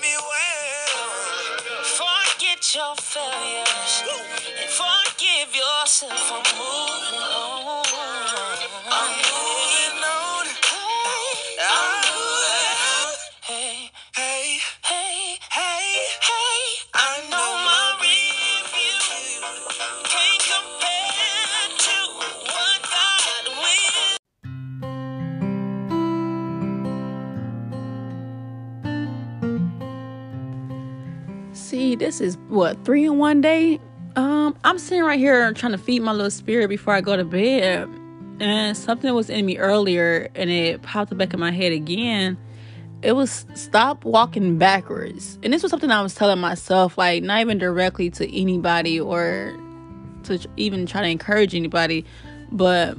me well. Forget your failures and forgive yourself for moving See, this is what three in one day. Um, I'm sitting right here trying to feed my little spirit before I go to bed, and something was in me earlier, and it popped back in my head again. It was stop walking backwards, and this was something I was telling myself, like not even directly to anybody or to even try to encourage anybody, but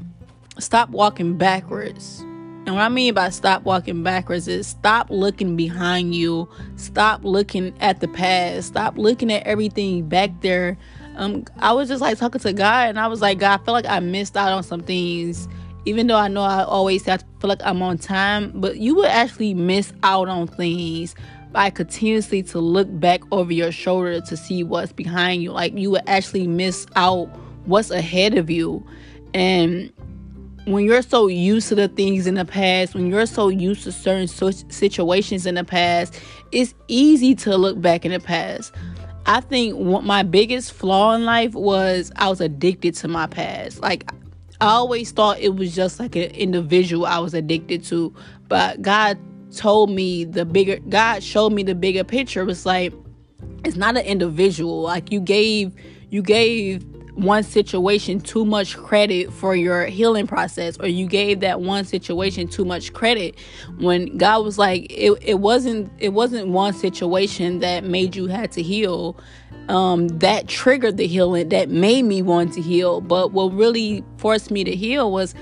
stop walking backwards. And what I mean by stop walking backwards is stop looking behind you, stop looking at the past, stop looking at everything back there. Um, I was just like talking to God, and I was like, God, I feel like I missed out on some things, even though I know I always have feel like I'm on time. But you would actually miss out on things by continuously to look back over your shoulder to see what's behind you. Like you would actually miss out what's ahead of you, and when you're so used to the things in the past, when you're so used to certain situations in the past, it's easy to look back in the past. I think what my biggest flaw in life was I was addicted to my past. Like I always thought it was just like an individual I was addicted to, but God told me the bigger God showed me the bigger picture. Was like it's not an individual. Like you gave you gave one situation too much credit for your healing process or you gave that one situation too much credit when God was like it, it wasn't it wasn't one situation that made you had to heal. Um that triggered the healing that made me want to heal. But what really forced me to heal was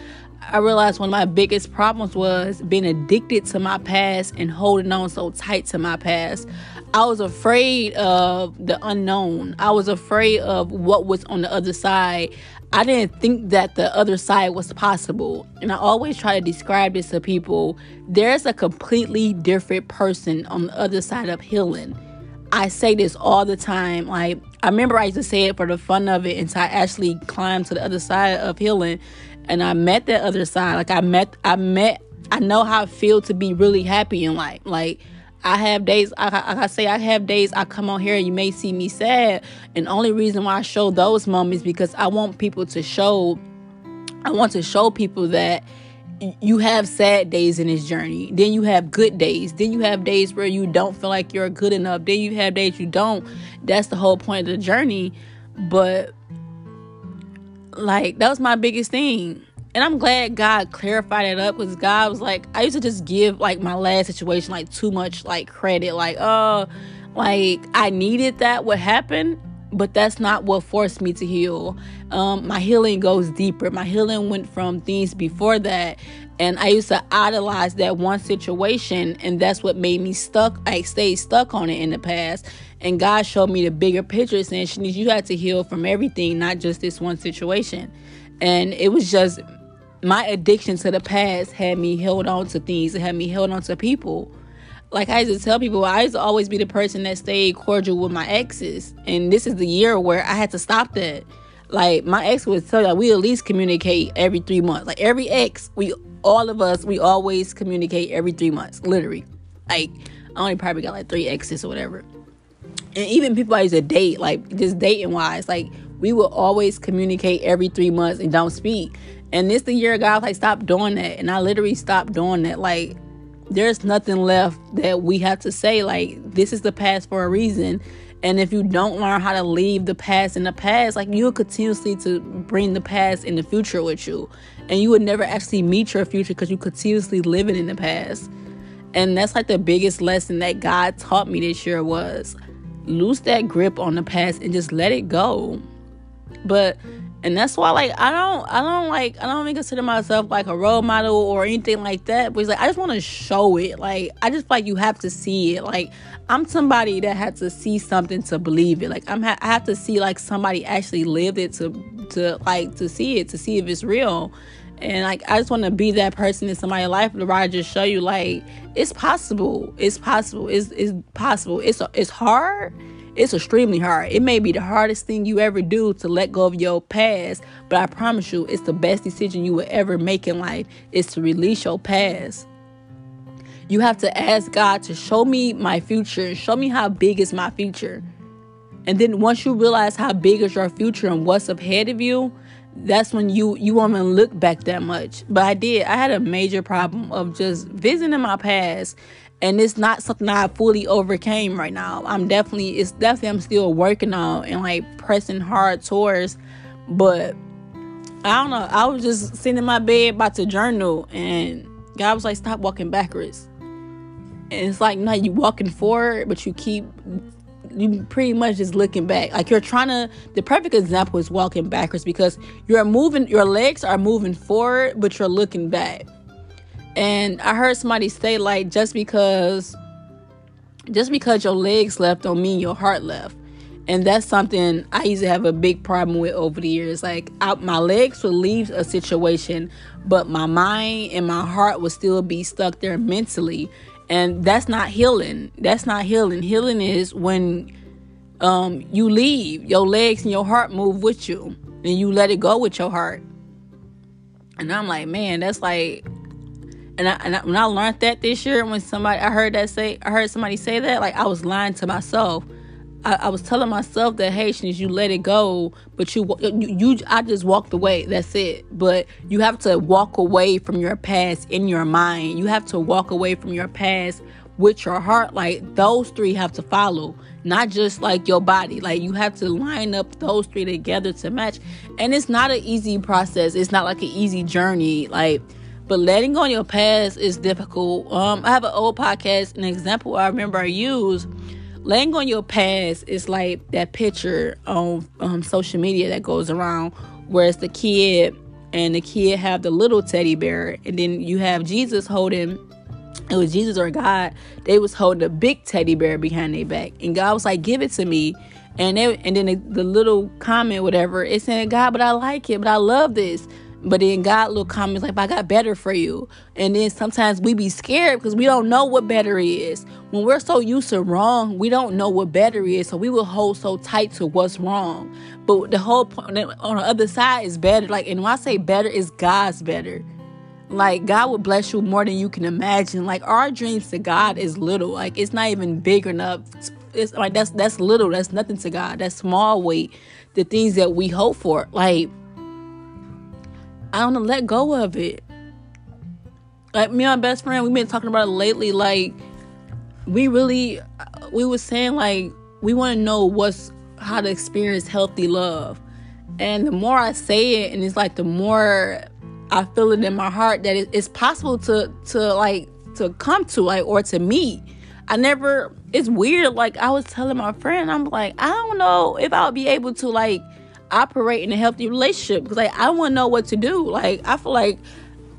I realized one of my biggest problems was being addicted to my past and holding on so tight to my past. I was afraid of the unknown. I was afraid of what was on the other side. I didn't think that the other side was possible. And I always try to describe this to people. There's a completely different person on the other side of healing. I say this all the time. Like, I remember I used to say it for the fun of it until I actually climbed to the other side of healing and I met that other side. Like, I met, I met, I know how it feels to be really happy in life. Like, I have days, I, I, I say, I have days I come on here and you may see me sad. And only reason why I show those moments because I want people to show, I want to show people that you have sad days in this journey. Then you have good days. Then you have days where you don't feel like you're good enough. Then you have days you don't. That's the whole point of the journey. But like that was my biggest thing. And I'm glad God clarified it up because God was like, I used to just give like my last situation like too much like credit. Like, oh, like I needed that what happened, but that's not what forced me to heal. Um, my healing goes deeper. My healing went from things before that. And I used to idolize that one situation, and that's what made me stuck. I stayed stuck on it in the past. And God showed me the bigger picture, saying, Shanice, you had to heal from everything, not just this one situation. And it was just my addiction to the past had me held on to things, it had me held on to people. Like I used to tell people, I used to always be the person that stayed cordial with my exes. And this is the year where I had to stop that. Like my ex would tell you, we at least communicate every three months. Like every ex, we all of us, we always communicate every three months, literally. Like I only probably got like three exes or whatever. And even people I used to date, like just dating wise, like we will always communicate every three months and don't speak. And this the year God like stop doing that, and I literally stopped doing that. Like there's nothing left that we have to say. Like this is the past for a reason. And if you don't learn how to leave the past in the past, like you'll continuously to bring the past in the future with you. And you would never actually meet your future because you continuously living in the past. And that's like the biggest lesson that God taught me this year was lose that grip on the past and just let it go. But and that's why like I don't I don't like I don't even consider myself like a role model or anything like that. But it's like I just want to show it. Like I just like you have to see it. Like I'm somebody that had to see something to believe it. Like I'm ha- I have to see like somebody actually lived it to to like to see it to see if it's real. And like I just want to be that person in somebody's life where I just show you like it's possible. It's possible. It's it's possible. It's it's hard. It's extremely hard. It may be the hardest thing you ever do to let go of your past, but I promise you it's the best decision you will ever make in life is to release your past. You have to ask God to show me my future, show me how big is my future. And then once you realize how big is your future and what's ahead of you, that's when you you won't even look back that much. But I did. I had a major problem of just visiting my past, and it's not something I fully overcame right now. I'm definitely it's definitely I'm still working on and like pressing hard towards. But I don't know. I was just sitting in my bed about to journal, and God was like, "Stop walking backwards." And it's like, no, you walking forward, but you keep you pretty much just looking back. Like you're trying to the perfect example is walking backwards because you're moving your legs are moving forward, but you're looking back. And I heard somebody say like just because just because your legs left don't mean your heart left. And that's something I used to have a big problem with over the years. Like my legs would leave a situation, but my mind and my heart would still be stuck there mentally and that's not healing. That's not healing. Healing is when um, you leave your legs and your heart move with you and you let it go with your heart. And i'm like man that's like and I, and I, when I learned that this year, when somebody I heard that say, I heard somebody say that, like I was lying to myself. I, I was telling myself that Haitians, you let it go, but you, you, you, I just walked away. That's it. But you have to walk away from your past in your mind. You have to walk away from your past with your heart. Like those three have to follow, not just like your body. Like you have to line up those three together to match. And it's not an easy process. It's not like an easy journey. Like, but letting go of your past is difficult. Um, I have an old podcast, an example I remember I used laying on your past is like that picture on um, social media that goes around where it's the kid and the kid have the little teddy bear and then you have jesus holding it was jesus or god they was holding a big teddy bear behind their back. And god was like give it to me. And they, and then the, the little comment whatever it said god but i like it but i love this but then God little comments like, I got better for you. And then sometimes we be scared because we don't know what better is. When we're so used to wrong, we don't know what better is. So we will hold so tight to what's wrong. But the whole point on the other side is better. Like, and when I say better, is God's better. Like God will bless you more than you can imagine. Like our dreams to God is little. Like it's not even big enough. It's like that's that's little. That's nothing to God. That's small weight. The things that we hope for. Like I don't know, let go of it. Like me and my best friend, we've been talking about it lately. Like we really, uh, we were saying like we want to know what's how to experience healthy love, and the more I say it, and it's like the more I feel it in my heart that it's possible to to like to come to like or to meet. I never. It's weird. Like I was telling my friend, I'm like, I don't know if I'll be able to like operate in a healthy relationship because like I wouldn't know what to do. Like I feel like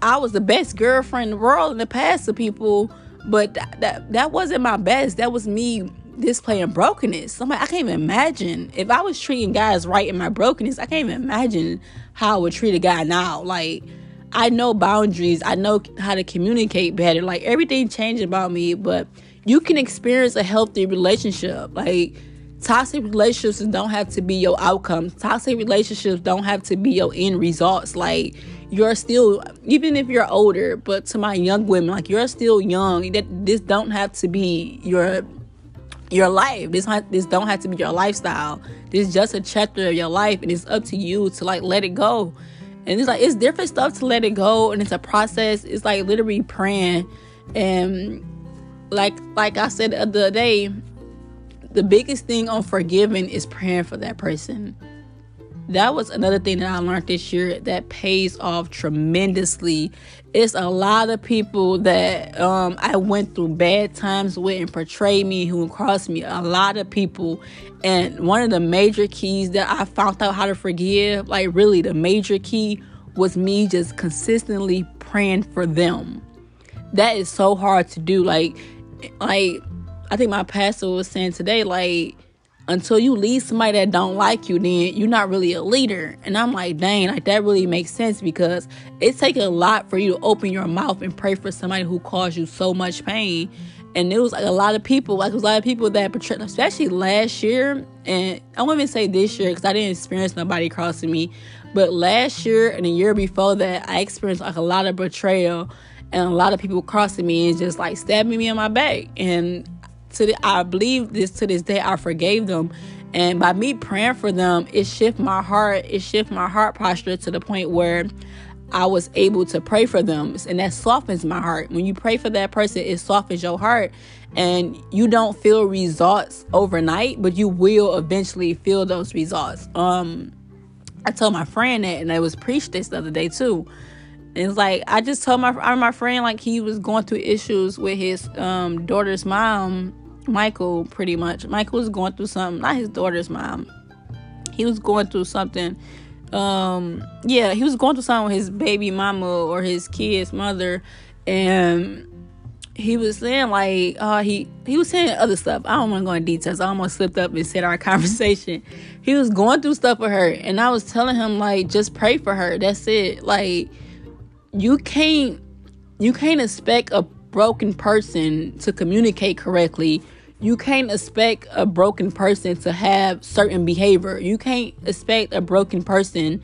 I was the best girlfriend in the world in the past to people, but that that, that wasn't my best. That was me displaying brokenness. I'm like, I can't even imagine if I was treating guys right in my brokenness. I can't even imagine how I would treat a guy now. Like I know boundaries. I know how to communicate better. Like everything changed about me, but you can experience a healthy relationship. Like toxic relationships don't have to be your outcome. Toxic relationships don't have to be your end results. Like you're still even if you're older but to my young women like you're still young. That this don't have to be your your life. This this don't have to be your lifestyle. This is just a chapter of your life and it's up to you to like let it go. And it's like it's different stuff to let it go and it's a process. It's like literally praying. And like like i said the other day the biggest thing on forgiving is praying for that person. That was another thing that I learned this year that pays off tremendously. It's a lot of people that um, I went through bad times with and portrayed me, who crossed me. A lot of people. And one of the major keys that I found out how to forgive, like really the major key, was me just consistently praying for them. That is so hard to do. Like, like I think my pastor was saying today, like, until you lead somebody that don't like you, then you're not really a leader. And I'm like, dang, like that really makes sense because it takes a lot for you to open your mouth and pray for somebody who caused you so much pain. And it was like a lot of people, like it was a lot of people that betrayed, especially last year. And I won't even say this year because I didn't experience nobody crossing me. But last year and the year before that, I experienced like a lot of betrayal and a lot of people crossing me and just like stabbing me in my back. And to the, I believe this to this day I forgave them. And by me praying for them, it shifted my heart, it shifted my heart posture to the point where I was able to pray for them. And that softens my heart. When you pray for that person, it softens your heart. And you don't feel results overnight, but you will eventually feel those results. Um, I told my friend that, and I was preached this the other day too. And it's like I just told my my friend like he was going through issues with his um, daughter's mom Michael pretty much. Michael was going through something, not his daughter's mom. He was going through something. Um, yeah, he was going through something with his baby mama or his kid's mother, and he was saying like uh he he was saying other stuff. I don't want to go in details. I almost slipped up and said our conversation. He was going through stuff with her, and I was telling him like just pray for her. That's it. Like you can't you can't expect a broken person to communicate correctly, you can't expect a broken person to have certain behavior. You can't expect a broken person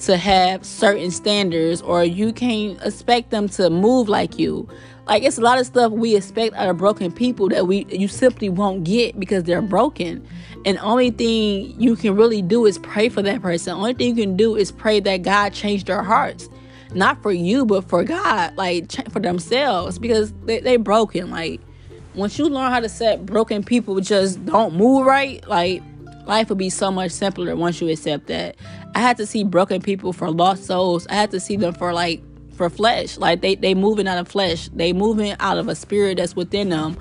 to have certain standards or you can't expect them to move like you. Like it's a lot of stuff we expect out of broken people that we you simply won't get because they're broken. And only thing you can really do is pray for that person. Only thing you can do is pray that God changed their hearts not for you, but for God, like for themselves, because they they broken. Like once you learn how to set broken people just don't move right, like life would be so much simpler once you accept that. I had to see broken people for lost souls. I had to see them for like for flesh. Like they they moving out of flesh. They moving out of a spirit that's within them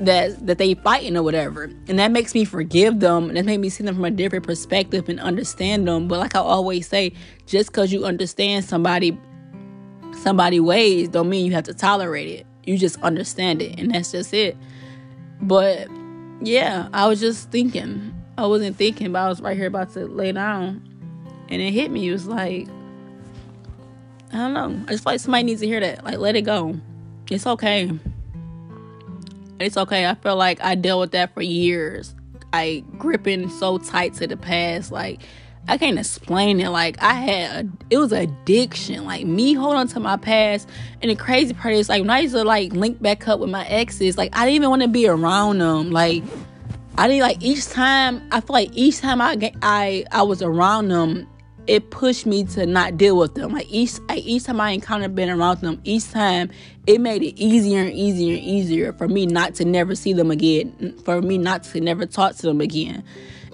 that that they fighting or whatever. And that makes me forgive them and that made me see them from a different perspective and understand them. But like I always say, just because you understand somebody somebody ways don't mean you have to tolerate it. You just understand it and that's just it. But yeah, I was just thinking. I wasn't thinking, but I was right here about to lay down. And it hit me. It was like I don't know. I just feel like somebody needs to hear that. Like let it go. It's okay it's okay. I feel like I dealt with that for years. I gripping so tight to the past. Like I can't explain it. Like I had, a, it was addiction. Like me holding on to my past. And the crazy part is like when I used to like link back up with my exes, like I didn't even want to be around them. Like I didn't like each time. I feel like each time I I I was around them, it pushed me to not deal with them. Like each each time I encountered being around them, each time it made it easier and easier and easier for me not to never see them again, for me not to never talk to them again.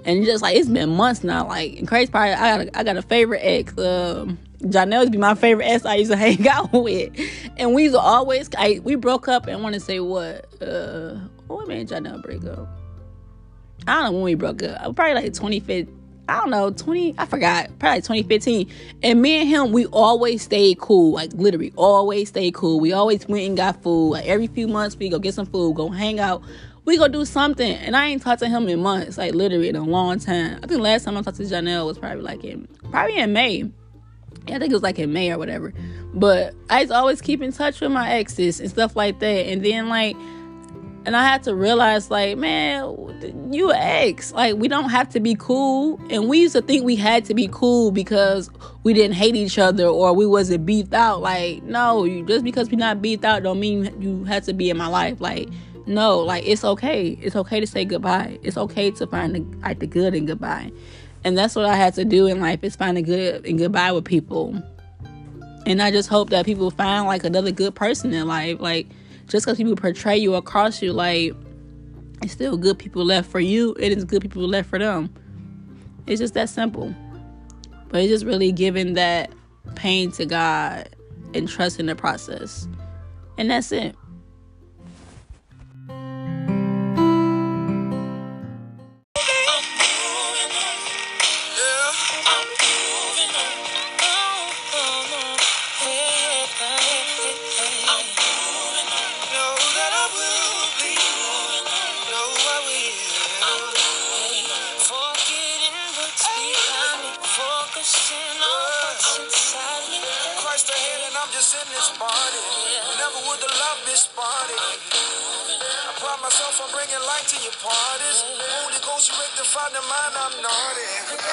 And just like it's been months now. Like crazy part, I got a, I got a favorite ex. Um, Janelle to be my favorite ex I used to hang out with, and we used to always I, we broke up and want to say what? Uh, what made Janelle break up? I don't know when we broke up. Probably like 2015 I don't know, 20, I forgot, probably 2015. And me and him, we always stayed cool. Like literally, always stayed cool. We always went and got food. Like every few months, we go get some food, go hang out. We go do something. And I ain't talked to him in months, like literally in a long time. I think last time I talked to Janelle was probably like in probably in May. Yeah, I think it was like in May or whatever. But I just always keep in touch with my exes and stuff like that. And then like and I had to realize, like, man, you ex. Like, we don't have to be cool. And we used to think we had to be cool because we didn't hate each other or we wasn't beefed out. Like, no, you, just because we're not beefed out don't mean you have to be in my life. Like, no, like it's okay. It's okay to say goodbye. It's okay to find the, like the good in goodbye. And that's what I had to do in life is find the good and goodbye with people. And I just hope that people find like another good person in life. Like just because people portray you across you, like it's still good people left for you. It is good people left for them. It's just that simple. But it's just really giving that pain to God and trusting the process. And that's it. Just in this body. Never would the love be spotted. I pride myself on bringing light to your parties. Holy Ghost, you rectify the mind, I'm naughty.